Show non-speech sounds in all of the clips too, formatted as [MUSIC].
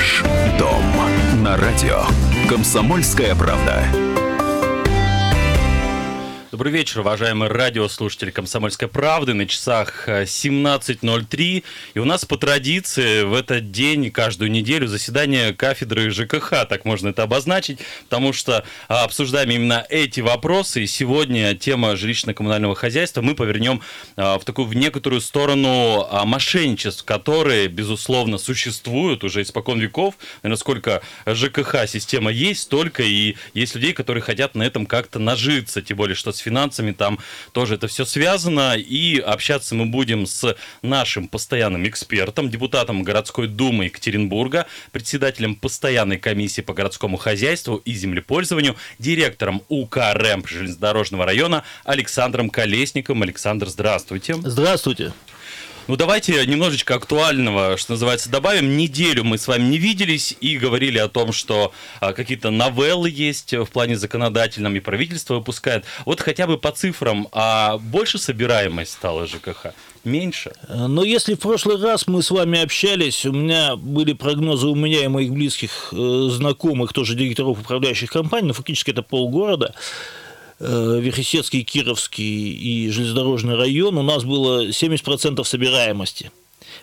Ваш дом на радио. Комсомольская правда. Добрый вечер, уважаемые радиослушатели «Комсомольской правды». На часах 17.03. Э, И у нас по традиции в этот день, каждую неделю, заседание кафедры ЖКХ, так можно это обозначить, потому что а, обсуждаем именно эти вопросы. И сегодня тема жилищно-коммунального хозяйства мы повернем а, в такую в некоторую сторону а, мошенничеств, которые, безусловно, существуют уже испокон веков. Наверное, сколько ЖКХ-система есть, столько и есть людей, которые хотят на этом как-то нажиться, тем более, что с финансами там тоже это все связано. И общаться мы будем с нашим постоянным экспертом, депутатом городской думы Екатеринбурга, председателем постоянной комиссии по городскому хозяйству и землепользованию, директором УК РЭМП железнодорожного района Александром Колесником. Александр, здравствуйте. Здравствуйте. Ну, давайте немножечко актуального, что называется, добавим. Неделю мы с вами не виделись и говорили о том, что а, какие-то новеллы есть в плане законодательном, и правительство выпускает. Вот хотя бы по цифрам, а больше собираемость стала ЖКХ? Меньше? Но если в прошлый раз мы с вами общались, у меня были прогнозы у меня и моих близких э, знакомых, тоже директоров управляющих компаний, но фактически это полгорода, э, Верхесецкий, Кировский и железнодорожный район, у нас было 70% собираемости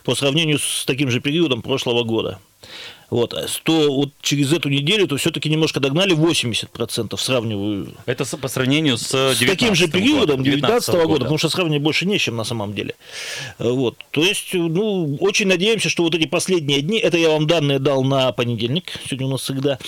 по сравнению с таким же периодом прошлого года. Вот, то вот через эту неделю то все-таки немножко догнали 80%, сравниваю. Это по сравнению с, с таким же периодом 2019 года, года, потому что сравнивать больше не чем на самом деле. Вот, то есть, ну, очень надеемся, что вот эти последние дни, это я вам данные дал на понедельник, сегодня у нас всегда,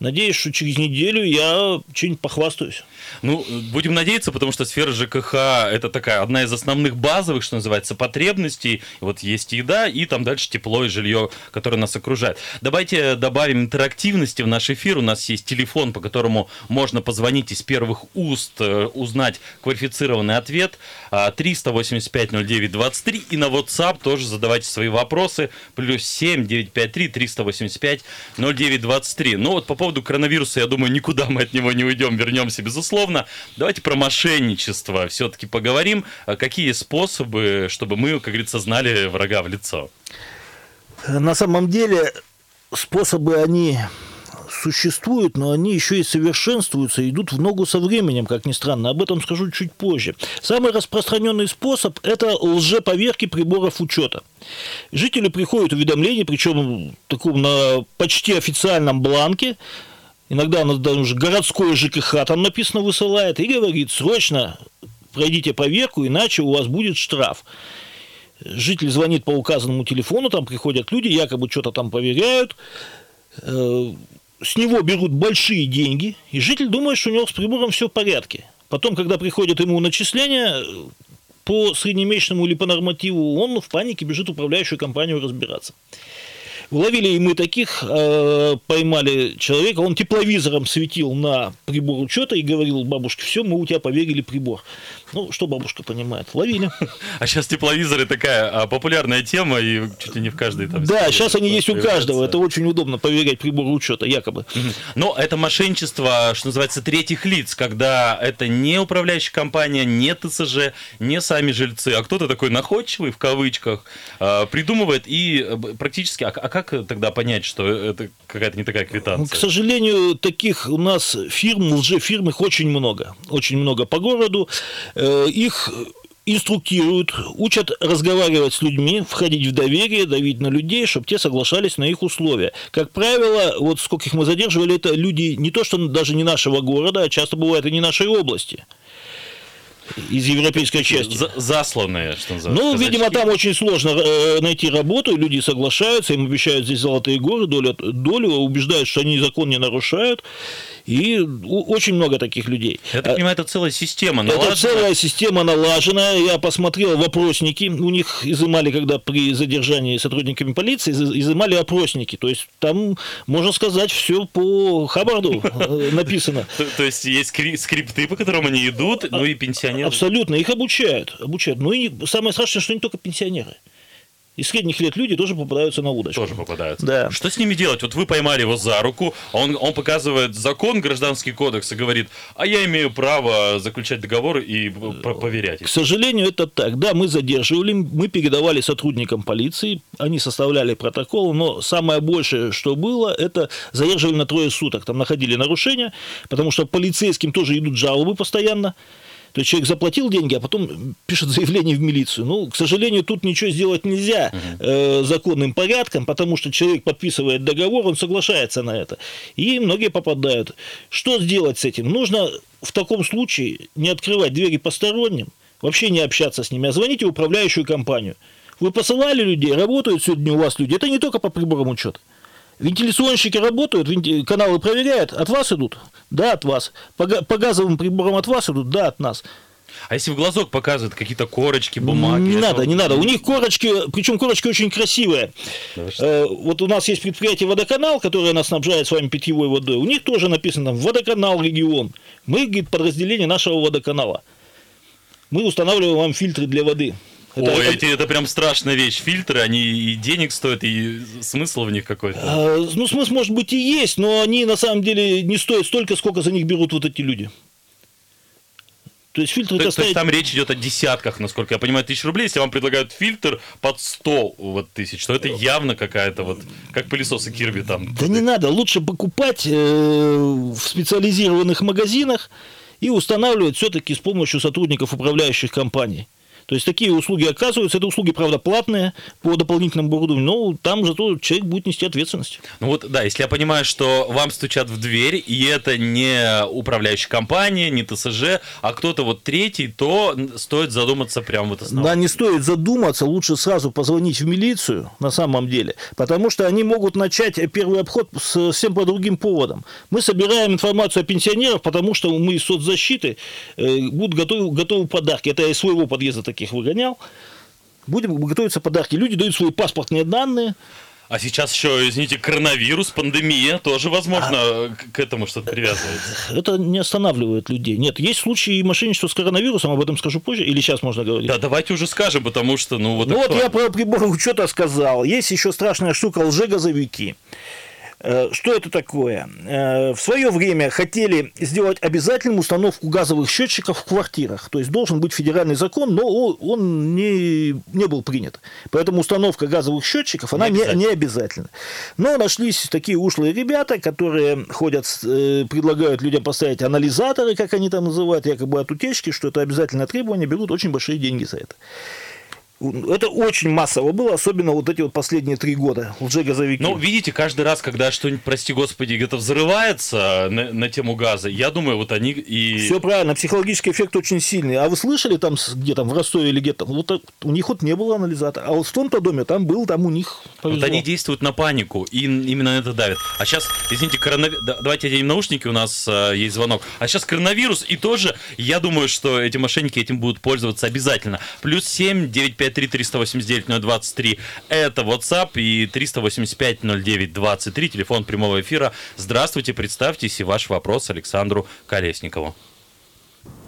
Надеюсь, что через неделю я что-нибудь похвастаюсь. Ну, будем надеяться, потому что сфера ЖКХ – это такая одна из основных базовых, что называется, потребностей. Вот есть еда, и там дальше тепло и жилье, которое нас окружает. Давайте добавим интерактивности в наш эфир. У нас есть телефон, по которому можно позвонить из первых уст, узнать квалифицированный ответ. 385-09-23. И на WhatsApp тоже задавайте свои вопросы. Плюс 7 953 385 09 Ну вот по поводу коронавируса, я думаю, никуда мы от него не уйдем, вернемся, безусловно. Давайте про мошенничество все-таки поговорим. Какие способы, чтобы мы, как говорится, знали врага в лицо? На самом деле способы, они существуют, но они еще и совершенствуются, идут в ногу со временем, как ни странно. Об этом скажу чуть позже. Самый распространенный способ – это лжеповерки приборов учета. Жители приходят уведомления, причем таком на почти официальном бланке, иногда оно даже городское ЖКХ там написано высылает, и говорит, срочно пройдите поверку, иначе у вас будет штраф. Житель звонит по указанному телефону, там приходят люди, якобы что-то там проверяют, э, с него берут большие деньги, и житель думает, что у него с прибором все в порядке. Потом, когда приходит ему начисление по среднемесячному или по нормативу, он в панике бежит в управляющую компанию разбираться. Уловили и мы таких, э, поймали человека, он тепловизором светил на прибор учета и говорил бабушке, все, мы у тебя поверили прибор. Ну, что бабушка понимает? Ловили. [LAUGHS] А сейчас тепловизоры такая а, популярная тема, и чуть ли не в каждой там... Да, сейчас они есть у каждого, это очень удобно проверять приборы учета, якобы. Но это мошенничество, что называется, третьих лиц, когда это не управляющая компания, не ТСЖ, не сами жильцы, а кто-то такой находчивый, в кавычках, а, придумывает и э, практически... Как тогда понять, что это какая-то не такая квитанция? К сожалению, таких у нас фирм, лжефирм, их очень много. Очень много по городу. Э, их инструктируют, учат разговаривать с людьми, входить в доверие, давить на людей, чтобы те соглашались на их условия. Как правило, вот сколько их мы задерживали, это люди не то, что даже не нашего города, а часто бывает и не нашей области из европейской части. Засланные, что называется. Ну, казачки. видимо, там очень сложно э, найти работу, люди соглашаются, им обещают здесь золотые горы, долю, долю убеждают, что они закон не нарушают. И очень много таких людей. Я так понимаю, это целая система налажена. Это целая система налажена. Я посмотрел вопросники. У них изымали, когда при задержании сотрудниками полиции, изымали опросники. То есть там, можно сказать, все по Хабарду э, написано. [LAUGHS] То есть есть скрипты, по которым они идут, ну и пенсионеры. Абсолютно. Их обучают. обучают. Ну и самое страшное, что не только пенсионеры. Из средних лет люди тоже попадаются на удочку. Тоже попадаются. Да. Что с ними делать? Вот вы поймали его за руку, а он, он показывает закон, гражданский кодекс, и говорит, а я имею право заключать договор и про- поверять. К сожалению, это так. Да, мы задерживали, мы передавали сотрудникам полиции, они составляли протокол, но самое большее, что было, это задерживали на трое суток. Там находили нарушения, потому что полицейским тоже идут жалобы постоянно. То есть человек заплатил деньги, а потом пишет заявление в милицию. Ну, к сожалению, тут ничего сделать нельзя э, законным порядком, потому что человек подписывает договор, он соглашается на это. И многие попадают. Что сделать с этим? Нужно в таком случае не открывать двери посторонним, вообще не общаться с ними, а звонить в управляющую компанию. Вы посылали людей, работают сегодня у вас люди. Это не только по приборам учета. Вентиляционщики работают, венти- каналы проверяют, от вас идут? Да, от вас. По, по газовым приборам от вас идут? Да, от нас. А если в глазок показывают какие-то корочки, бумаги? Не надо, вот- не надо. У них корочки, причем корочки очень красивые. Да? Э, Вот у нас есть предприятие «Водоканал», которое нас снабжает с вами питьевой водой. У них тоже написано там «Водоканал регион». Мы, говорит, подразделение нашего водоканала. Мы устанавливаем вам фильтры для воды. Это- Ой, это- эти, это прям страшная вещь. Фильтры, они и денег стоят, и смысл в них какой-то. А, Ну, смысл, может быть, и есть, но они на самом деле не стоят столько, сколько за них берут вот эти люди. То есть фильтры То, это то есть стоит... там речь идет о десятках, насколько я понимаю, тысяч рублей. Если вам предлагают фильтр под 100 вот, тысяч, то это явно какая-то вот, как пылесосы Кирби там. Да не надо, лучше покупать э, в специализированных магазинах и устанавливать все-таки с помощью сотрудников управляющих компаний. То есть такие услуги оказываются, это услуги, правда, платные по дополнительному оборудованию, но там зато человек будет нести ответственность. Ну вот, да, если я понимаю, что вам стучат в дверь, и это не управляющая компания, не ТСЖ, а кто-то вот третий, то стоит задуматься прямо вот основном. Да, не стоит задуматься, лучше сразу позвонить в милицию на самом деле, потому что они могут начать первый обход совсем по другим поводам. Мы собираем информацию о пенсионерах, потому что мы из соцзащиты э, будут готовы, готовы подарки. Это из своего подъезда таких выгонял. Будем готовиться подарки. Люди дают свои паспортные данные. А сейчас еще, извините, коронавирус, пандемия, тоже, возможно, к- к этому что-то привязывается. Это не останавливает людей. Нет, есть случаи мошенничества с коронавирусом, об этом скажу позже, или сейчас можно говорить? Да, давайте уже скажем, потому что, ну, вот Ну вот я про приборы учета сказал. Есть еще страшная штука лжегазовики. Э, Что это такое? Э, В свое время хотели сделать обязательным установку газовых счетчиков в квартирах. То есть должен быть федеральный закон, но он не, не был принят. Поэтому установка газовых счетчиков, она не, не обязательна. Но нашлись такие ушлые ребята, которые ходят, э, предлагают людям поставить анализаторы, как они там называют, якобы от утечки, что это обязательное требование, берут очень большие деньги за это. Это очень массово было, особенно вот эти вот последние три года, лжегазовики. Ну, видите, каждый раз, когда что-нибудь, прости господи, где-то взрывается на, на тему газа, я думаю, вот они и... Все правильно, психологический эффект очень сильный. А вы слышали там, где там, в Ростове или где-то, вот у них вот не было анализатора. А вот в том-то доме там был, там у них повезло. Вот они действуют на панику, и именно это давят. А сейчас, извините, коронавирус... Давайте оденем наушники, у нас э, есть звонок. А сейчас коронавирус, и тоже, я думаю, что эти мошенники этим будут пользоваться обязательно. Плюс 7 953 389 023 это WhatsApp и 385 09 23 телефон прямого эфира. Здравствуйте, представьтесь и ваш вопрос Александру Колесникову.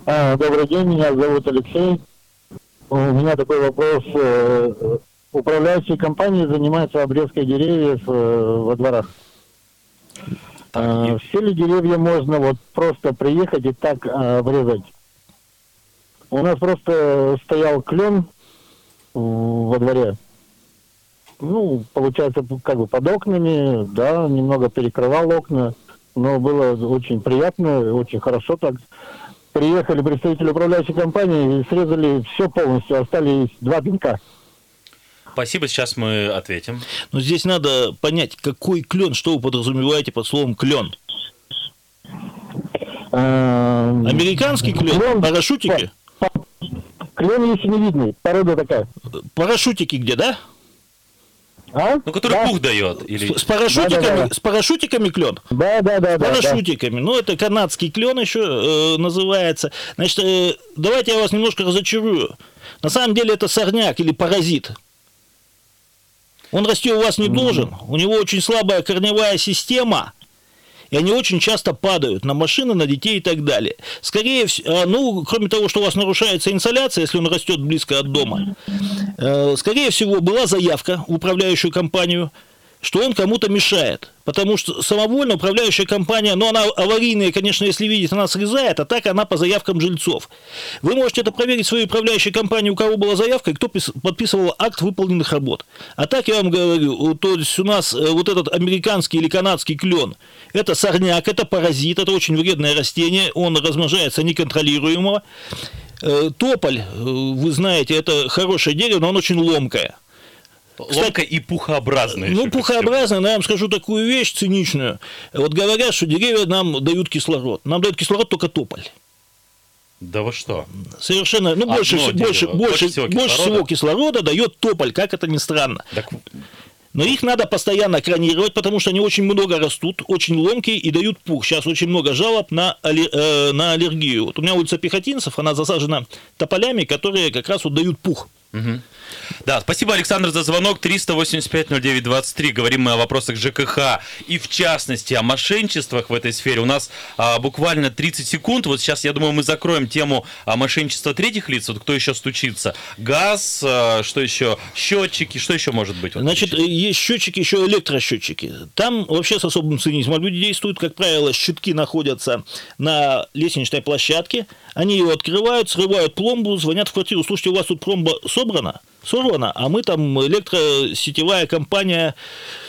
А, Добрый день, меня зовут Алексей. У меня такой вопрос. Э, Управляющие компании занимаются обрезкой деревьев э, во дворах. А, Все ли деревья можно вот просто приехать и так а, обрезать? У нас просто стоял клен во дворе. Ну, получается, как бы под окнами, да, немного перекрывал окна, но было очень приятно, очень хорошо так приехали представители управляющей компании и срезали все полностью, остались два пенька. Спасибо, сейчас мы ответим. Но здесь надо понять, какой клен, что вы подразумеваете под словом клен. А, Американский клен, Клен. парашютики? Клен еще не видный, порода такая. Парашютики где, да? А? Ну, который да. пух дает. Или... С, с парашютиками, Да-да-да. с парашютиками клен? Да, да, да, С да, да. парашютиками. Ну, это канадский клен еще э, называется. Значит, э, давайте я вас немножко разочарую. На самом деле это сорняк или паразит. Он расти у вас не должен. У него очень слабая корневая система. И они очень часто падают на машины, на детей и так далее. Скорее всего, ну, кроме того, что у вас нарушается инсоляция, если он растет близко от дома, э, скорее всего, была заявка в управляющую компанию – что он кому-то мешает. Потому что самовольно управляющая компания, ну, она аварийная, конечно, если видит, она срезает, а так она по заявкам жильцов. Вы можете это проверить в своей управляющей компании, у кого была заявка, и кто подписывал акт выполненных работ. А так я вам говорю, то есть у нас э, вот этот американский или канадский клен, это сорняк, это паразит, это очень вредное растение, он размножается неконтролируемо. Э, тополь, э, вы знаете, это хорошее дерево, но он очень ломкое. Ломка и пухообразная. Ну, пухообразная, но я вам скажу такую вещь циничную. Вот говорят, что деревья нам дают кислород. Нам дает кислород только тополь. Да вы что? Совершенно, ну, больше, больше, больше, больше, всего, больше всего кислорода дает тополь, как это ни странно. Так... Но их надо постоянно кронировать, потому что они очень много растут, очень ломкие и дают пух. Сейчас очень много жалоб на, э, на аллергию. Вот у меня улица Пехотинцев, она засажена тополями, которые как раз вот дают пух. Угу. Да, спасибо, Александр, за звонок. 385-09-23. Говорим мы о вопросах ЖКХ и, в частности, о мошенничествах в этой сфере. У нас а, буквально 30 секунд. Вот сейчас, я думаю, мы закроем тему а, мошенничества третьих лиц. Вот кто еще стучится? Газ, а, что еще? Счетчики, что еще может быть? Вот Значит, еще? есть счетчики, еще электросчетчики. Там вообще с особым цинизмом люди действуют. Как правило, щитки находятся на лестничной площадке. Они его открывают, срывают пломбу, звонят в квартиру. Слушайте, у вас тут пломба собрана? Сорвана, а мы там электросетевая компания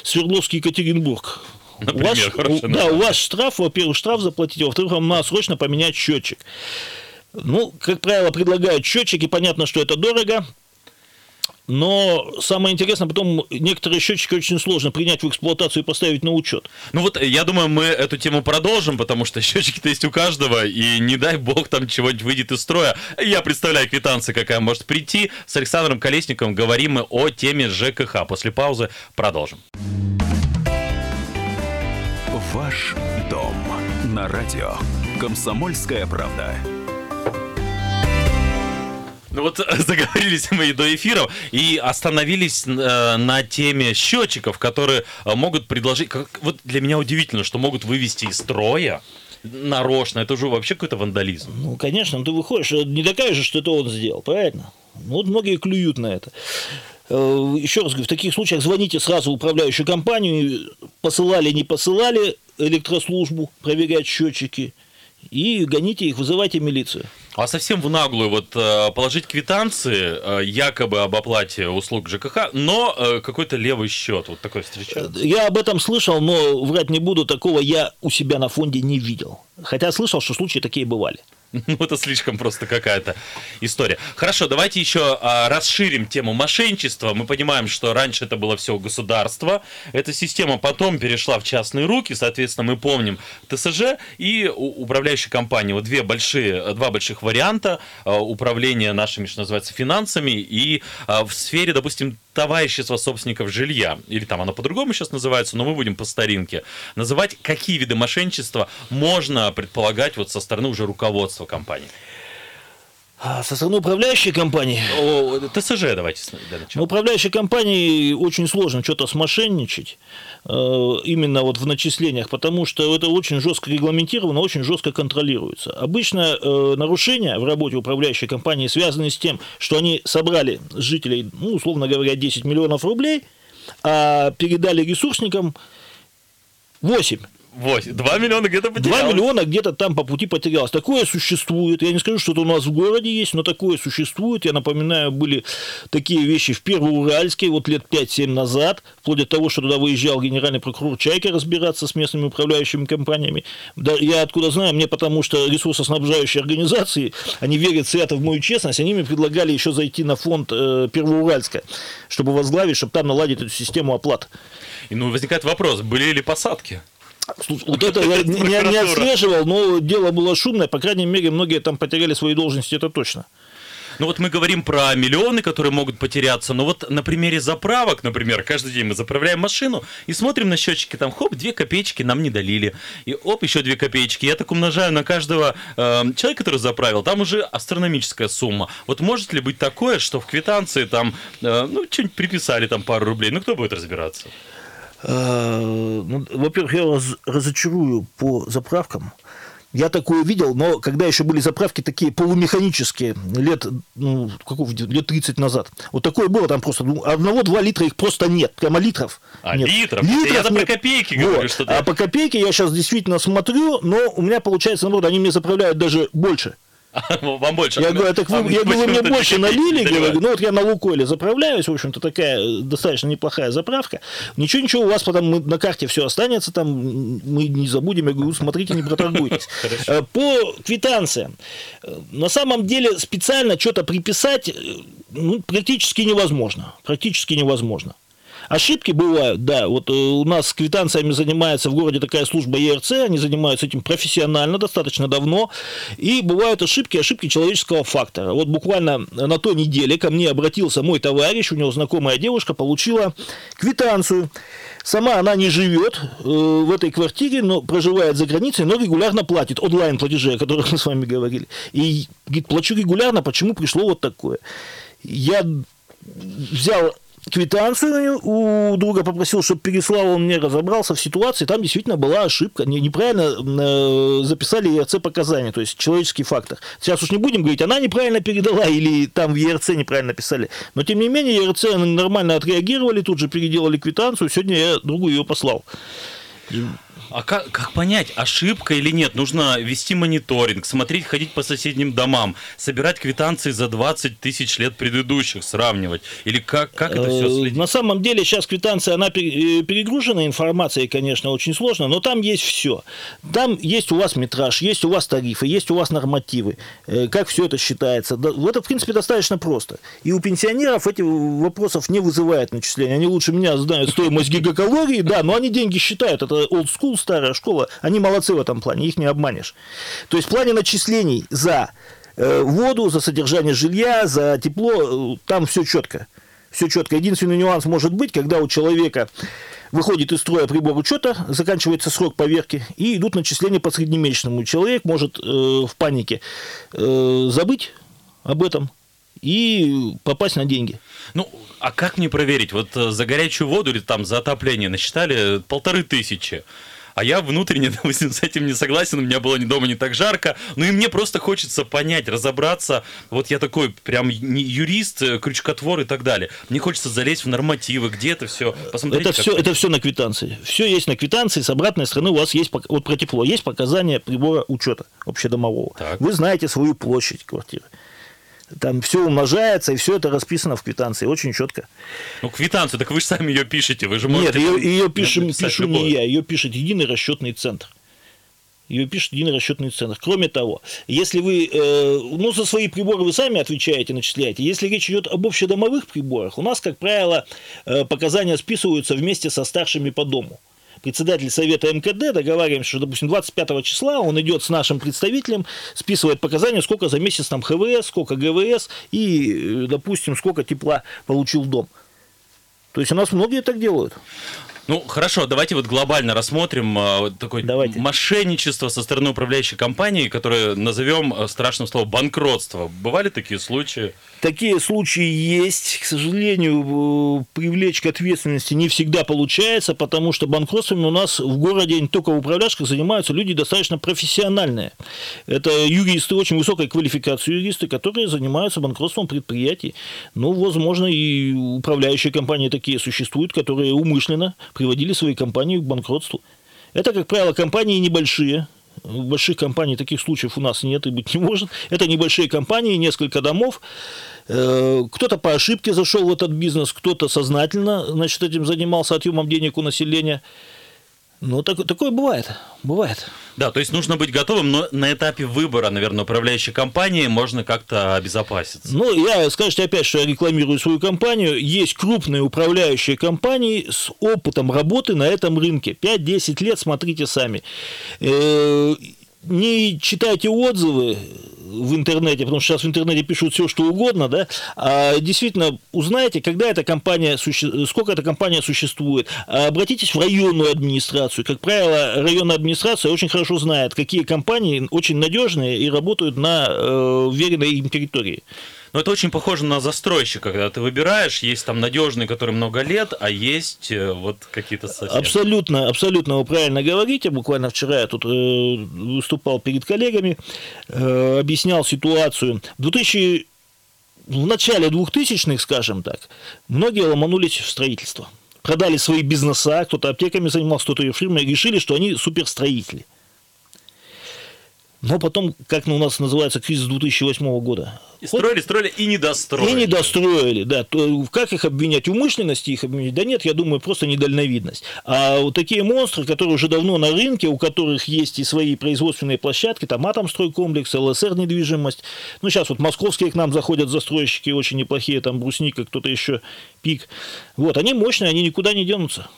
Свердловский Екатеринбург. Например, у вас, у, да, у вас штраф, во-первых, штраф заплатить, во-вторых, вам надо срочно поменять счетчик. Ну, как правило, предлагают счетчики, понятно, что это дорого, но самое интересное, потом некоторые счетчики очень сложно принять в эксплуатацию и поставить на учет. Ну вот, я думаю, мы эту тему продолжим, потому что [LAUGHS] счетчики-то есть у каждого, и не дай бог там чего-нибудь выйдет из строя. Я представляю квитанция, какая может прийти. С Александром Колесниковым говорим мы о теме ЖКХ. После паузы продолжим. Ваш дом на радио. Комсомольская правда. Ну вот [LAUGHS] заговорились мы до эфира и остановились э, на теме счетчиков, которые э, могут предложить. Как, вот для меня удивительно, что могут вывести из строя нарочно. Это уже вообще какой-то вандализм. Ну, конечно, ты выходишь, э, не докажешь, что это он сделал, правильно? Ну, вот многие клюют на это. Э, Еще раз говорю, в таких случаях звоните сразу в управляющую компанию, посылали, не посылали электрослужбу проверять счетчики, и гоните их, вызывайте милицию. А совсем в наглую вот э, положить квитанции э, якобы об оплате услуг ЖКХ, но э, какой-то левый счет, вот такой встречается. Я об этом слышал, но врать не буду, такого я у себя на фонде не видел. Хотя слышал, что случаи такие бывали. [LAUGHS] Ну, это слишком просто какая-то история. Хорошо, давайте еще а, расширим тему мошенничества. Мы понимаем, что раньше это было все государство. Эта система потом перешла в частные руки. Соответственно, мы помним ТСЖ и управляющие компании. Вот две большие, два больших варианта а, управления нашими, что называется, финансами. И а, в сфере, допустим, товарищества собственников жилья, или там оно по-другому сейчас называется, но мы будем по старинке, называть, какие виды мошенничества можно предполагать вот со стороны уже руководства компании. А со стороны управляющей компании... О, ТСЖ давайте для начала. Управляющей компании очень сложно что-то смошенничать именно вот в начислениях, потому что это очень жестко регламентировано, очень жестко контролируется. Обычно э, нарушения в работе управляющей компании связаны с тем, что они собрали с жителей, ну, условно говоря, 10 миллионов рублей, а передали ресурсникам 8. 8. 2 миллиона где-то потерялось. 2 миллиона где-то там по пути потерялось. Такое существует. Я не скажу, что это у нас в городе есть, но такое существует. Я напоминаю, были такие вещи в Первоуральске вот лет 5-7 назад, вплоть до того, что туда выезжал генеральный прокурор Чайка разбираться с местными управляющими компаниями. Да, я откуда знаю, мне потому что ресурсоснабжающие организации, они верят свято в мою честность, они мне предлагали еще зайти на фонд э, Первоуральска, чтобы возглавить, чтобы там наладить эту систему оплат. И ну возникает вопрос, были ли посадки? Вот это я не, не отслеживал, но дело было шумное, по крайней мере, многие там потеряли свои должности, это точно. Ну вот мы говорим про миллионы, которые могут потеряться, но вот на примере заправок, например, каждый день мы заправляем машину и смотрим на счетчики, там хоп, две копеечки нам не долили, и оп, еще две копеечки. Я так умножаю на каждого э, человека, который заправил, там уже астрономическая сумма. Вот может ли быть такое, что в квитанции там, э, ну, что-нибудь приписали там пару рублей, ну кто будет разбираться? Э, ну, во-первых, я вас разочарую по заправкам. Я такое видел, но когда еще были заправки такие полумеханические, лет, ну, какого, лет 30 назад. Вот такое было, там просто ну, одного-два литра их просто нет, прямо литров. А, нет. литров? литров я нет. по копейке вот. говорю, что А по копейке я сейчас действительно смотрю, но у меня получается, наоборот, они мне заправляют даже больше. [LAUGHS] Вам больше. Я говорю, так вы, а я [LAUGHS] говорю, вы мне больше налили, говорю, ну вот я на Лукойле заправляюсь, в общем-то, такая э, достаточно неплохая заправка. Ничего, ничего, у вас потом на карте все останется, там мы не забудем, я говорю, смотрите, не проторгуйтесь. [LAUGHS] Э, по квитанциям. Э, на самом деле специально что-то приписать ну, практически невозможно. Практически невозможно. Ошибки бывают, да. Вот э, у нас с квитанциями занимается в городе такая служба ЕРЦ, они занимаются этим профессионально, достаточно давно. И бывают ошибки, ошибки человеческого фактора. Вот буквально на той неделе ко мне обратился мой товарищ, у него знакомая девушка получила квитанцию. Сама она не живет э, в этой квартире, но проживает за границей, но регулярно платит онлайн-платежи, о которых [LAUGHS] мы с вами говорили. И говорит, плачу регулярно, почему пришло вот такое? Я взял квитанцию у друга попросил, чтобы переслал, он мне разобрался в ситуации, там действительно была ошибка, неправильно э, записали ЕРЦ показания, то есть человеческий фактор. Сейчас уж не будем говорить, она неправильно передала или там в ЕРЦ неправильно писали, но тем не менее ЕРЦ нормально отреагировали, тут же переделали квитанцию, сегодня я другу ее послал. А как, как понять, ошибка или нет? Нужно вести мониторинг, смотреть, ходить по соседним домам, собирать квитанции за 20 тысяч лет предыдущих, сравнивать? Или как, как это все следить? На самом деле сейчас квитанция, она э, перегружена информацией, конечно, очень сложно, но там есть все. Там есть у вас метраж, есть у вас тарифы, есть у вас нормативы, э, как все это считается. Это, в принципе, достаточно просто. И у пенсионеров эти вопросов не вызывает начисления. Они лучше меня знают стоимость гигакалорий, да, но они деньги считают, это old school старая школа, они молодцы в этом плане, их не обманешь. То есть в плане начислений за э, воду, за содержание жилья, за тепло, э, там все четко. Все четко. Единственный нюанс может быть, когда у человека выходит из строя прибор учета, заканчивается срок поверки, и идут начисления по среднемесячному. Человек может э, в панике э, забыть об этом и попасть на деньги. Ну, а как мне проверить? Вот э, за горячую воду или там за отопление насчитали полторы тысячи. А я внутренне, [LAUGHS] допустим, с этим не согласен, у меня было дома не так жарко. Ну и мне просто хочется понять, разобраться. Вот я такой прям не юрист, э, крючкотвор и так далее. Мне хочется залезть в нормативы, где это все, посмотреть. Это все, это все на квитанции. Все есть на квитанции, с обратной стороны у вас есть, вот про тепло, есть показания прибора учета общедомового. Так. Вы знаете свою площадь квартиры там все умножается, и все это расписано в квитанции, очень четко. Ну, квитанцию, так вы же сами ее пишете, вы же можете... Нет, ее, ее пишем, пишу любое. не я, ее пишет единый расчетный центр. Ее пишет единый расчетный центр. Кроме того, если вы, э, ну, за свои приборы вы сами отвечаете, начисляете. Если речь идет об общедомовых приборах, у нас, как правило, э, показания списываются вместе со старшими по дому председатель Совета МКД, договариваемся, что, допустим, 25 числа он идет с нашим представителем, списывает показания, сколько за месяц там ХВС, сколько ГВС и, э, допустим, сколько тепла получил дом. То есть у нас многие так делают. Ну, хорошо, давайте вот глобально рассмотрим э, такое давайте. мошенничество со стороны управляющей компании, которое назовем э, страшным словом банкротство. Бывали такие случаи? Такие случаи есть. К сожалению, привлечь к ответственности не всегда получается, потому что банкротством у нас в городе не только в управляшках занимаются люди достаточно профессиональные. Это юристы, очень высокой квалификации юристы, которые занимаются банкротством предприятий. Ну, возможно, и управляющие компании такие существуют, которые умышленно приводили свои компании к банкротству. Это, как правило, компании небольшие, больших компаний таких случаев у нас нет и быть не может. Это небольшие компании, несколько домов. Э, кто-то по ошибке зашел в этот бизнес, кто-то сознательно значит, этим занимался отъемом денег у населения. Ну, так, такое бывает, бывает. Да, то есть нужно быть готовым, но на этапе выбора, наверное, управляющей компании можно как-то обезопаситься. Ну, я, скажете опять, что я рекламирую свою компанию. Есть крупные управляющие компании с опытом работы на этом рынке. 5-10 лет, смотрите сами. Э, не читайте отзывы в интернете, потому что сейчас в интернете пишут все, что угодно, да, а действительно узнайте, когда эта компания, сколько эта компания существует, обратитесь в районную администрацию. Как правило, районная администрация очень хорошо знает, какие компании очень надежные и работают на э, веренной им территории. Но это очень похоже на застройщика, когда ты выбираешь, есть там надежный, который много лет, а есть э, вот какие-то совсем... Абсолютно, абсолютно вы правильно говорите. Буквально вчера я тут э, выступал перед коллегами, э, объяснял ситуацию. В 2000 в начале 2000-х, скажем так, многие ломанулись в строительство. Продали свои бизнеса, кто-то аптеками занимался, кто-то фирмой, и решили, что они суперстроители. Но потом, как у нас называется, кризис 2008 года. И строили, строили и не достроили. И не достроили, да. То, как их обвинять? Умышленности их обвинять? Да нет, я думаю, просто недальновидность. А вот такие монстры, которые уже давно на рынке, у которых есть и свои производственные площадки, там Атомстройкомплекс, ЛСР недвижимость. Ну, сейчас вот московские к нам заходят застройщики очень неплохие, там Брусника, кто-то еще, Пик. Вот, они мощные, они никуда не денутся.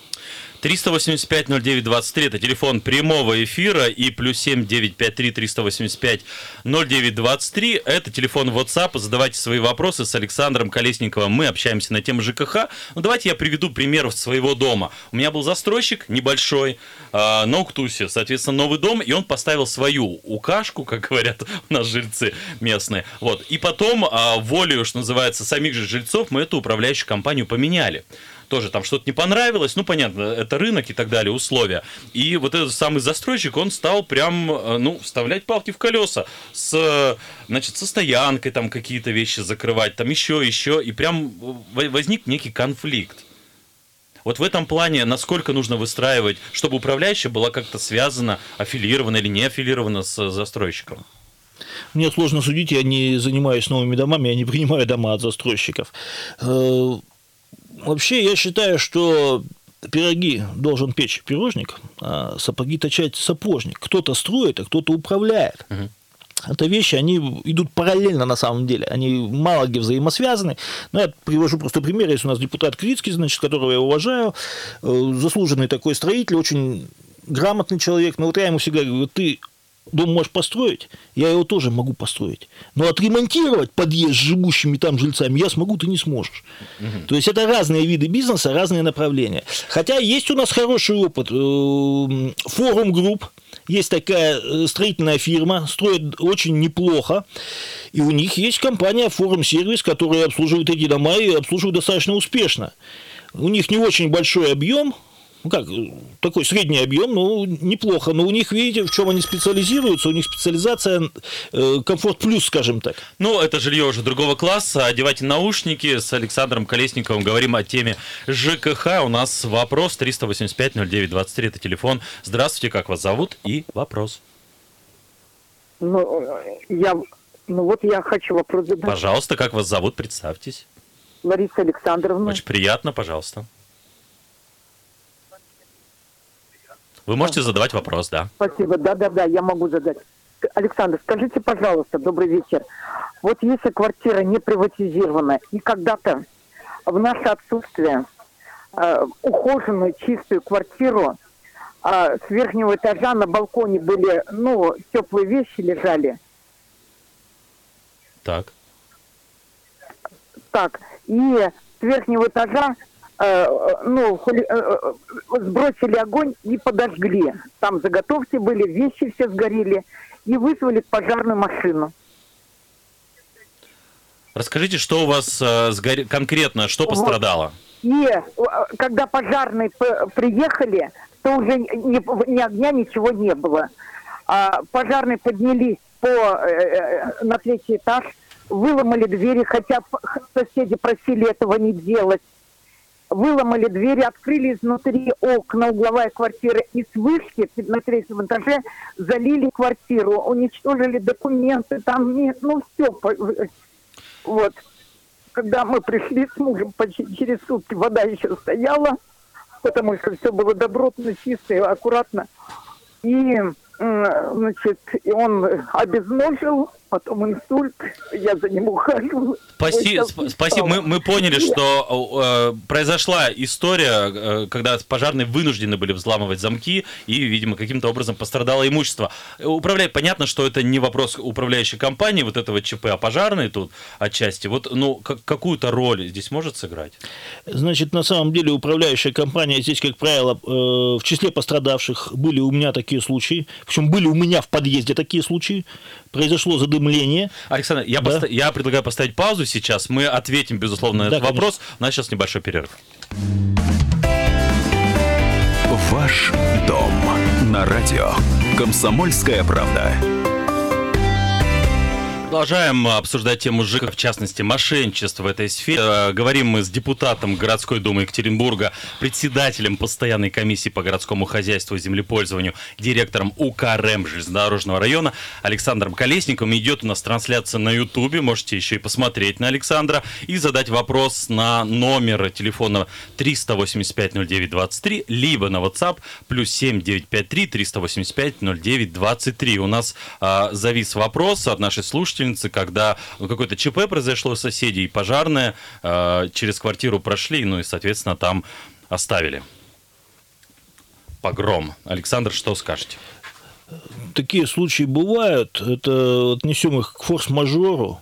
385-09-23 это телефон прямого эфира и плюс 7 953 385 0923 это телефон WhatsApp. Задавайте свои вопросы с Александром Колесниковым. Мы общаемся на тему ЖКХ. Ну, давайте я приведу пример своего дома. У меня был застройщик небольшой э, на Уктусе, соответственно, новый дом, и он поставил свою укашку, как говорят у нас жильцы местные. Вот. И потом, э, волею, что называется, самих же жильцов, мы эту управляющую компанию поменяли тоже там что-то не понравилось, ну, понятно, это рынок и так далее, условия. И вот этот самый застройщик, он стал прям, э, ну, вставлять палки в колеса с, значит, со стоянкой там какие-то вещи закрывать, там еще, еще, и прям возник некий конфликт. Вот в этом плане, насколько нужно выстраивать, чтобы управляющая была как-то связана, аффилирована или не аффилирована с застройщиком? Мне сложно судить, я не занимаюсь новыми домами, я не принимаю дома от застройщиков. Вообще, я считаю, что пироги должен печь пирожник, а сапоги точать сапожник. Кто-то строит, а кто-то управляет. Угу. Это вещи, они идут параллельно на самом деле, они мало где взаимосвязаны. Но я привожу просто пример, если у нас депутат Крицкий, значит, которого я уважаю, э, заслуженный такой строитель, очень грамотный человек, но вот я ему всегда говорю, ты дом можешь построить, я его тоже могу построить. Но отремонтировать подъезд с живущими там жильцами я смогу, ты не сможешь. Угу. То есть это разные виды бизнеса, разные направления. Хотя есть у нас хороший опыт. Э, форум групп, есть такая э, строительная фирма, строит очень неплохо. И у них есть компания Форум Сервис, которая обслуживает эти дома и обслуживает достаточно успешно. У них не очень большой объем, ну как, такой средний объем, ну, неплохо. Но у них, видите, в чем они специализируются, у них специализация э, комфорт плюс, скажем так. Ну, это жилье уже другого класса. Одевайте наушники. С Александром Колесниковым говорим о теме ЖКХ. У нас вопрос 385-09-23, это телефон. Здравствуйте, как вас зовут? И вопрос. Ну, я, ну вот я хочу вопрос задать. Пожалуйста, как вас зовут? Представьтесь. Лариса Александровна. Очень приятно, пожалуйста. Вы можете задавать вопрос, да. Спасибо, да-да-да, я могу задать. Александр, скажите, пожалуйста, добрый вечер. Вот если квартира не приватизирована, и когда-то в наше отсутствие э, ухоженную, чистую квартиру э, с верхнего этажа на балконе были, ну, теплые вещи лежали. Так. Так, и с верхнего этажа ну, хули, э, э, сбросили огонь и подожгли. Там заготовки были, вещи все сгорели. И вызвали пожарную машину. Расскажите, что у вас э, сгор... конкретно, что пострадало? И когда пожарные приехали, то уже ни, ни огня, ничего не было. А пожарные поднялись по, э, на третий этаж, выломали двери, хотя соседи просили этого не делать выломали двери, открыли изнутри окна угловая квартира и с вышки на третьем этаже залили квартиру, уничтожили документы, там нет, ну все. Вот. Когда мы пришли с мужем, почти через сутки вода еще стояла, потому что все было добротно, чисто и аккуратно. И, значит, и он обезножил, потом инсульт, я за ним ухаживаю. Спаси, спасибо, мы, мы поняли, что э, произошла история, э, когда пожарные вынуждены были взламывать замки, и, видимо, каким-то образом пострадало имущество. Управлять, понятно, что это не вопрос управляющей компании, вот этого ЧП, а пожарные тут отчасти. Вот, ну, как, какую-то роль здесь может сыграть? Значит, на самом деле управляющая компания здесь, как правило, э, в числе пострадавших были у меня такие случаи, причем были у меня в подъезде такие случаи, произошло задымление. Александр, я, Да. поста- я предлагаю поставить паузу сейчас. Мы ответим, безусловно, на Да, этот вопрос. У нас сейчас небольшой перерыв. Ваш дом на радио. Комсомольская правда. Продолжаем обсуждать тему ЖК, в частности, мошенничество в этой сфере. Э, Говорим мы с депутатом городской думы Екатеринбурга, председателем постоянной комиссии по городскому хозяйству и землепользованию, директором УКРМ железнодорожного района Александром Колесниковым. Идет у нас трансляция на Ютубе, можете еще и посмотреть на Александра и задать вопрос на номер телефона 385-09-23, либо на WhatsApp плюс 7953 385 09-23. У нас а, завис вопрос от нашей слушательницы, когда какое-то ЧП произошло у соседей, и пожарные а, через квартиру прошли, ну и, соответственно, там оставили. Погром. Александр, что скажете? Такие случаи бывают. Это отнесем их к форс-мажору.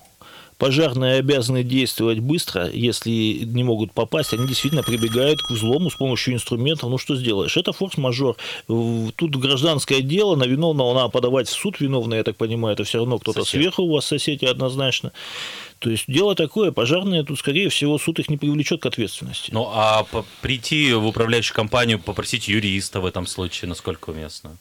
Пожарные обязаны действовать быстро, если не могут попасть, они действительно прибегают к взлому с помощью инструментов. Ну что сделаешь? Это форс-мажор. Тут гражданское дело, на виновного надо подавать в суд. Виновный, я так понимаю, это все равно кто-то сверху у вас соседи однозначно. То есть дело такое, пожарные тут, скорее всего, суд их не привлечет к ответственности. Ну, а прийти в управляющую компанию, попросить юриста в этом случае, насколько уместно?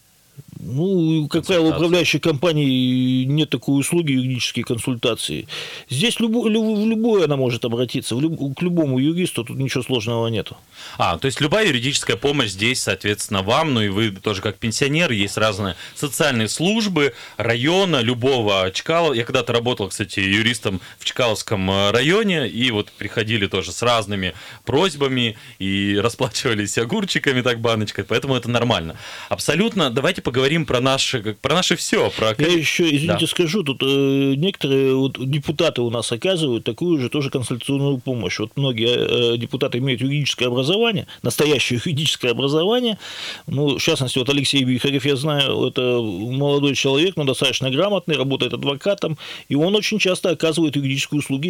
Ну, как правило, управляющей компании нет такой услуги юридические консультации. Здесь любо- лю- в любое она может обратиться, в люб- к любому юристу, тут ничего сложного нету. А, то есть любая юридическая помощь здесь, соответственно, вам, ну и вы тоже как пенсионер, есть разные социальные службы района, любого Чкалова. Я когда-то работал, кстати, юристом в Чкаловском э, районе, и вот приходили тоже с разными просьбами и [LAUGHS] расплачивались огурчиками так баночкой, поэтому это нормально. Абсолютно. Давайте поговорим про наше, про наше все, про Я еще, извините, Да. скажу, тут э, некоторые вот, депутаты у нас оказывают такую же тоже консультационную помощь. Вот многие э, депутаты имеют юридическое образование, настоящее юридическое образование. Ну, в частности, вот Алексей Бихарев, я знаю, это молодой человек, но достаточно грамотный, работает адвокатом, и он очень часто оказывает юридические услуги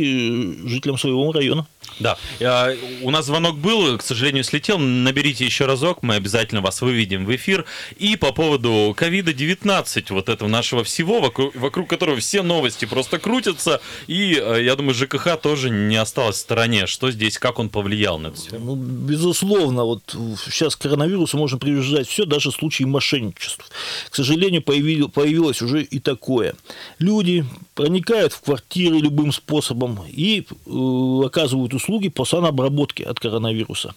э, жителям своего района. Да, А, у нас звонок был, к сожалению, слетел. Наберите еще разок, мы обязательно вас выведем в эфир. И по поводу ковида-19, вот этого нашего всего, вокруг, вокруг которого все новости просто крутятся. И э, я думаю, ЖКХ тоже не осталось в стороне. Что здесь, как он повлиял на это все? Ну, безусловно, вот сейчас к коронавирусу можно привязать все, даже случаи мошенничеств. К сожалению, появил- появилось уже и такое. Люди проникают в квартиры любым способом и э, оказывают услуги по санобработке от коронавируса.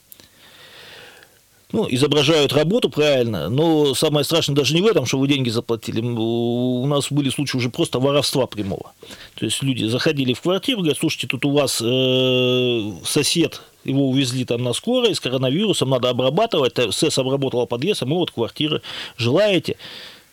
Ну, изображают работу правильно, но самое страшное даже не в этом, что вы деньги заплатили. У нас были случаи уже просто воровства прямого. То есть люди заходили в квартиру, говорят, слушайте, тут у вас э, сосед, его увезли там на скорой с коронавирусом, надо обрабатывать, Э, СЭС обработала подъезд, а мы вот квартиры желаете.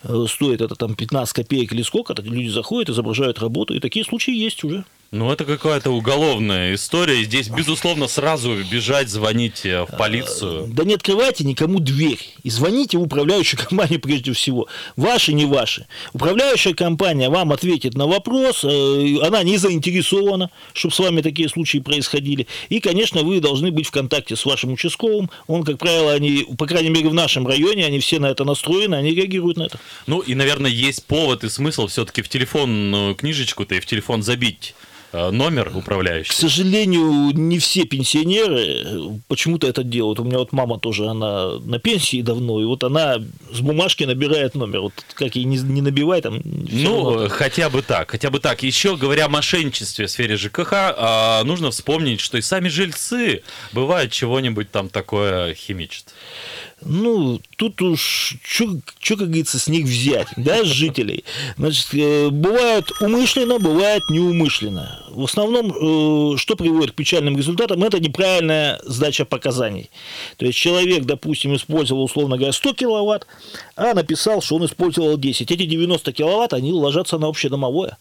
Э, Стоит это там 15 копеек или сколько, так люди заходят, изображают работу, и такие случаи есть уже. Ну, это какая-то уголовная история. Здесь, безусловно, сразу бежать, звонить э, в полицию. Да не открывайте никому дверь и звоните в управляющую [LAUGHS] компанию прежде всего. Ваши, не ваши. Управляющая компания вам ответит на вопрос, э, она не заинтересована, чтобы с вами такие случаи происходили. И, конечно, вы должны быть в контакте с вашим участковым. Он, как правило, они, по крайней мере, в нашем районе, они все на это настроены, они реагируют на это. Ну, и, наверное, есть повод и смысл все-таки в телефонную книжечку-то и в телефон забить э, номер К управляющего. сожалению, не все пенсионеры э, почему-то это делают. У меня вот мама тоже, она на пенсии давно, и вот она с бумажки набирает номер. Вот как ей не, не набивай, там Ну, равно. хотя бы так, хотя бы так. Еще говоря о мошенничестве в сфере ЖКХ, а, нужно вспомнить, что и сами жильцы бывает чего-нибудь там такое химичат. Ну, тут уж, что, как говорится, с них взять, да, с жителей. Значит, э, бывает умышленно, бывает неумышленно. В основном, э, что приводит к печальным результатам, это неправильная сдача показаний. То есть человек, допустим, использовал, условно говоря, 100 киловатт, а написал, что он использовал 10. Эти 90 киловатт, они ложатся на общедомовое. Это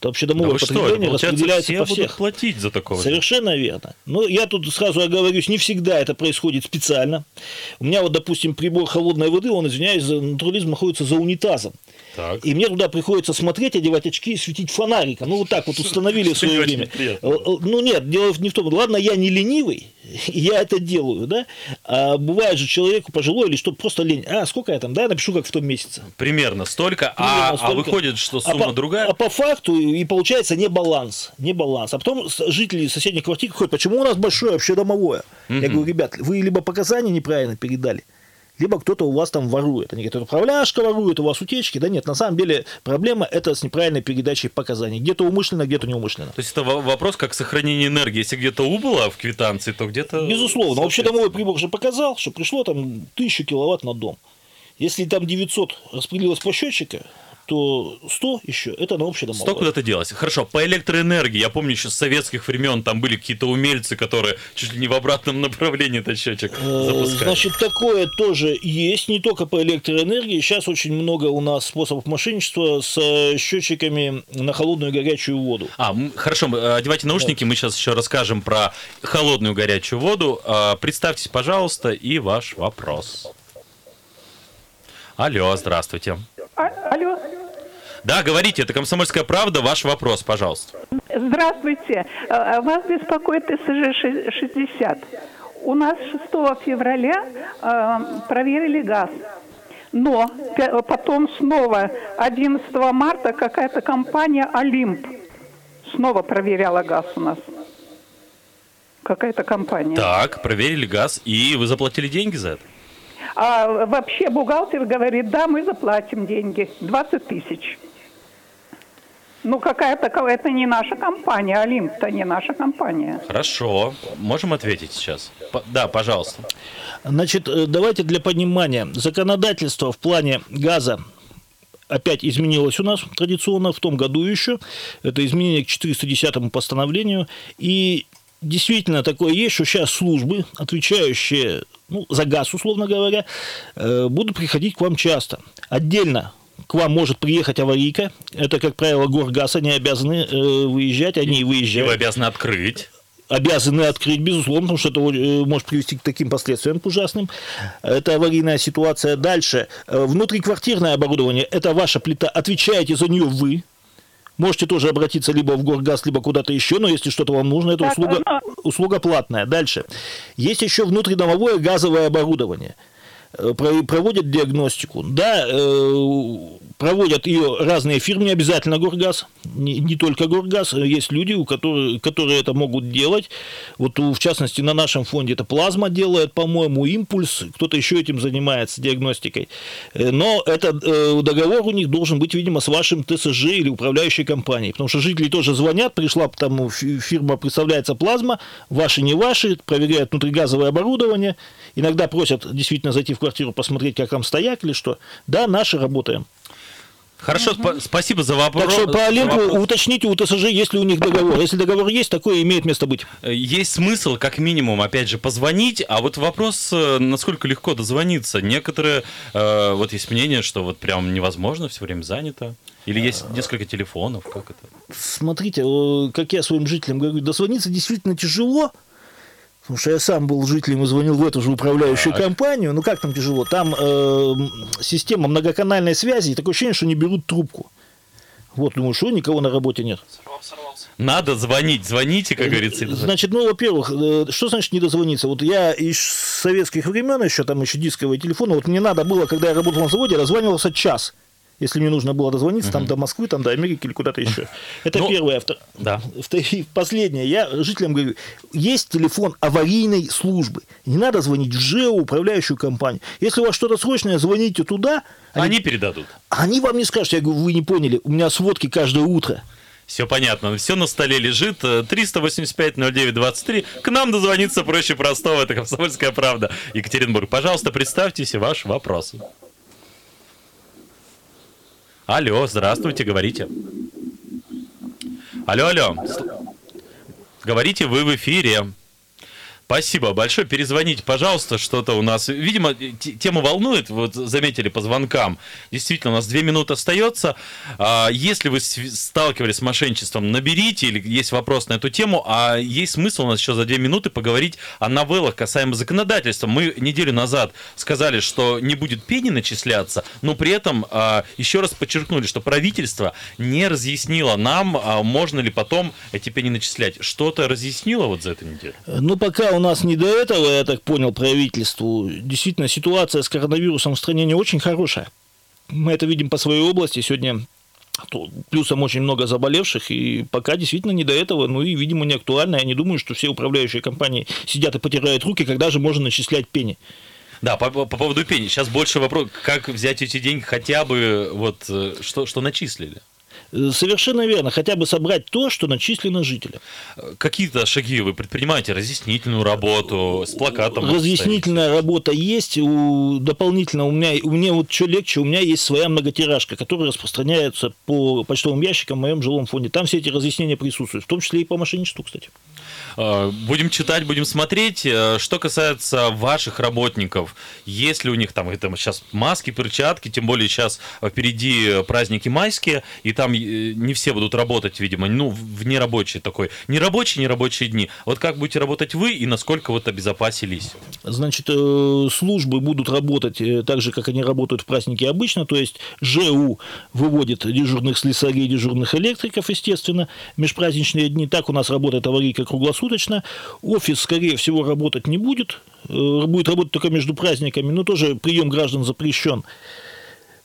Да общедомовое что, это, потребление получается, распределяется по всех. платить за такого? Совершенно верно. Но я тут сразу оговорюсь, не всегда это происходит специально. У меня вот, допустим, прибор холодной воды, он, извиняюсь, за натурализм находится за унитазом. Так. И мне туда приходится смотреть, одевать очки и светить фонариком. Ну, вот так вот установили в свое время. Э, Ну, нет, дело не в том. Ладно, я не ленивый, [LAUGHS] я это делаю, да? А бывает же человеку пожилой или что, просто лень. А, сколько я там, да, напишу, как в том месяце. Примерно столько, а, Примерно а столько. выходит, что А сумма по- другая. А по факту и получается не баланс, не баланс. А потом жители соседних квартир ходят, почему у нас большое общедомовое? Я говорю, ребят, вы либо показания неправильно передали, либо кто-то у вас там ворует. Они говорят, управляшка ворует, у вас утечки. Да нет, на самом деле проблема это с неправильной передачей показаний. Где-то умышленно, где-то неумышленно. То есть это во- вопрос как сохранение энергии. Если где-то убыло в квитанции, то где-то... Безусловно. Общедомовой прибор же показал, что пришло там 1000 киловатт на дом. Если там 900 распределилось по счетчику, то 100 еще это на общедомовой. Что куда-то делось? Хорошо, по электроэнергии, я помню еще с советских времен там были какие-то умельцы, которые чуть ли не в обратном направлении этот счетчик Э, запускали. Значит, такое тоже есть, не только по электроэнергии. Сейчас очень много у нас способов мошенничества с э, счетчиками на холодную и горячую воду. А, хорошо, э, одевайте наушники, мы сейчас еще расскажем про холодную горячую воду. А, Представьтесь, пожалуйста, и ваш вопрос. Алло, здравствуйте. А- Алло, Да, говорите, это «Комсомольская правда», ваш вопрос, пожалуйста. здравствуйте. А, Вас беспокоит СЖ-60. У нас 6 февраля а, проверили газ. Но потом снова 11 марта какая-то компания «Олимп» снова проверяла газ у нас. Какая-то компания. Так, проверили газ, и вы заплатили деньги за это? А вообще бухгалтер говорит, да, мы заплатим деньги, 20 тысяч. Ну, какая-то, это не наша компания, Олимп-то не наша компания. Хорошо, можем ответить сейчас? П- да, пожалуйста. Значит, э, давайте для понимания. Законодательство в плане газа опять изменилось у нас традиционно в том году еще. Это изменение к 410 постановлению. И действительно такое есть, что сейчас службы, отвечающие ну, за газ, условно говоря, э, будут приходить к вам часто. Отдельно к вам может приехать аварийка. Это, как правило, горгаз, они обязаны э, выезжать, они и И выезжают вы обязаны открыть. обязаны открыть, безусловно, потому что это э, может привести к таким последствиям ужасным. Это аварийная ситуация. Дальше. Э, Внутриквартирное оборудование – это ваша плита. Отвечаете за нее вы. Можете тоже обратиться либо в Горгаз, либо куда-то еще, но если что-то вам нужно, это Так, услуга, услуга платная. Дальше. Есть еще внутридомовое газовое оборудование. Э, про- Проводят диагностику. Да, э, проводят ее разные фирмы, не обязательно Горгаз, не, не только Горгаз. Есть люди, у которых, которые это могут делать. Вот в частности на нашем фонде это плазма делает, по-моему, импульс, кто-то еще этим занимается диагностикой. Э, Но это э, договор у них должен быть, видимо, с вашим ТСЖ или управляющей компанией. Потому что жители тоже звонят, пришла там фи- фирма, представляется плазма, ваши не ваши, проверяют внутригазовое оборудование, иногда просят действительно зайти в квартиру, посмотреть, как там стояк или что. Да, наши работаем. Хорошо, спа- спасибо за вопрос. Так что по вопрос. уточните у ТСЖ, есть ли у них договор. Если договор есть, такое имеет место быть. Э, Есть смысл, как минимум, опять же, позвонить, а вот вопрос, э, насколько легко дозвониться. Некоторые, э, вот есть мнение, что вот прям невозможно, все время занято. Или есть несколько телефонов, как это? Смотрите, как я своим жителям говорю, дозвониться действительно тяжело, потому что я сам был жителем и звонил в эту же управляющую Так. компанию. Ну как там тяжело? Там э, система многоканальной связи, и такое ощущение, что не берут трубку. Вот, думаю, что никого на работе нет. Надо звонить, звоните, как говорится. и дозвонитесь. Значит, ну, во-первых, э, что значит не дозвониться? Вот я из советских времен еще, там еще дисковые телефоны, вот мне надо было, когда я работал на заводе, я дозванивался час. Если мне нужно было дозвониться там до Москвы, там до Америки или куда-то еще. Это Ну, первое. А втор- да. втор- Последнее. Я жителям говорю, есть телефон аварийной службы. Не надо звонить в ЖЭО, управляющую компанию. Если у вас что-то срочное, звоните туда. Они передадут. они вам не скажут. Я говорю, вы не поняли, у меня сводки каждое утро. Все понятно. Все на столе лежит. Э, 385-09-23. К нам дозвониться проще простого. Это «Комсомольская правда». Екатеринбург. Пожалуйста, представьтесь и ваш вопрос. Алло, здравствуйте, говорите. Алло, алло. Говорите, вы в эфире. Спасибо большое. Перезвоните, пожалуйста, что-то у нас. Видимо, тема волнует, вот заметили по звонкам. Действительно, у нас две минуты остается. А, Если вы сталкивались с мошенничеством, наберите, или есть вопрос на эту тему. А есть смысл у нас еще за две минуты поговорить о новеллах касаемо законодательства. Мы неделю назад сказали, что не будет пени начисляться, но при этом а, еще раз подчеркнули, что правительство не разъяснило нам, а, можно ли потом эти пени начислять. Что-то разъяснило вот за эту неделю? Ну, пока у нас не до этого, я так понял, правительству. Действительно, ситуация с коронавирусом в стране не очень хорошая. Мы это видим по своей области. Сегодня плюсом очень много заболевших, и пока действительно не до этого, ну и, видимо, не актуально. Я не думаю, что все управляющие компании сидят и потирают руки, когда же можно начислять пени. Да, по, по поводу пени. Сейчас больше вопрос, как взять эти деньги хотя бы, вот, э, что, что начислили? Э, совершенно верно. Хотя бы собрать то, что начислено жителям. Какие-то шаги вы предпринимаете? Разъяснительную работу с плакатом? Разъяснительная работа есть. У, дополнительно у меня, у меня вот что легче, у меня есть своя многотиражка, которая распространяется по почтовым ящикам в моем жилом фонде. Там все эти разъяснения присутствуют, в том числе и по мошенничеству, кстати. А, будем читать, будем смотреть. Э, что касается ваших работников, есть ли у них там это сейчас маски, перчатки, тем более сейчас впереди праздники майские, и там Э, не все будут работать, видимо, ну, в нерабочий такой, нерабочие, нерабочие дни. Вот как будете работать вы и насколько вот обезопасились? Значит, э, службы будут работать э, так же, как они работают в праздники обычно, то есть ЖУ выводит дежурных слесарей, дежурных электриков, естественно, межпраздничные дни. Так у нас работает аварийка круглосуточно. Офис, скорее всего, работать не будет, будет работать только между праздниками, но тоже прием граждан запрещен.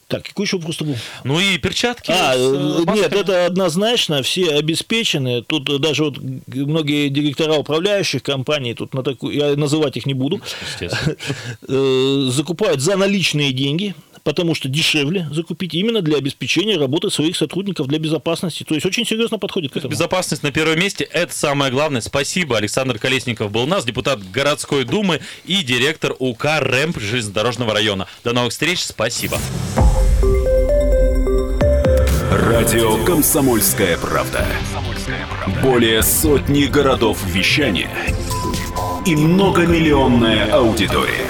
Так, какой еще вопрос был? Ну и перчатки. А, э, нет, это однозначно, все обеспечены. Тут даже вот многие директора управляющих компаний, тут на такую, я называть их не буду, [LAUGHS] э, закупают за наличные деньги, потому что дешевле закупить именно для обеспечения работы своих сотрудников для безопасности. То есть очень серьезно подходит к этому. Безопасность на первом месте – это самое главное. Спасибо. Александр Колесников был у нас, депутат городской думы и директор УК РЭМП железнодорожного района. До новых встреч. Спасибо. Радио «Комсомольская правда». Более сотни городов вещания и многомиллионная аудитория.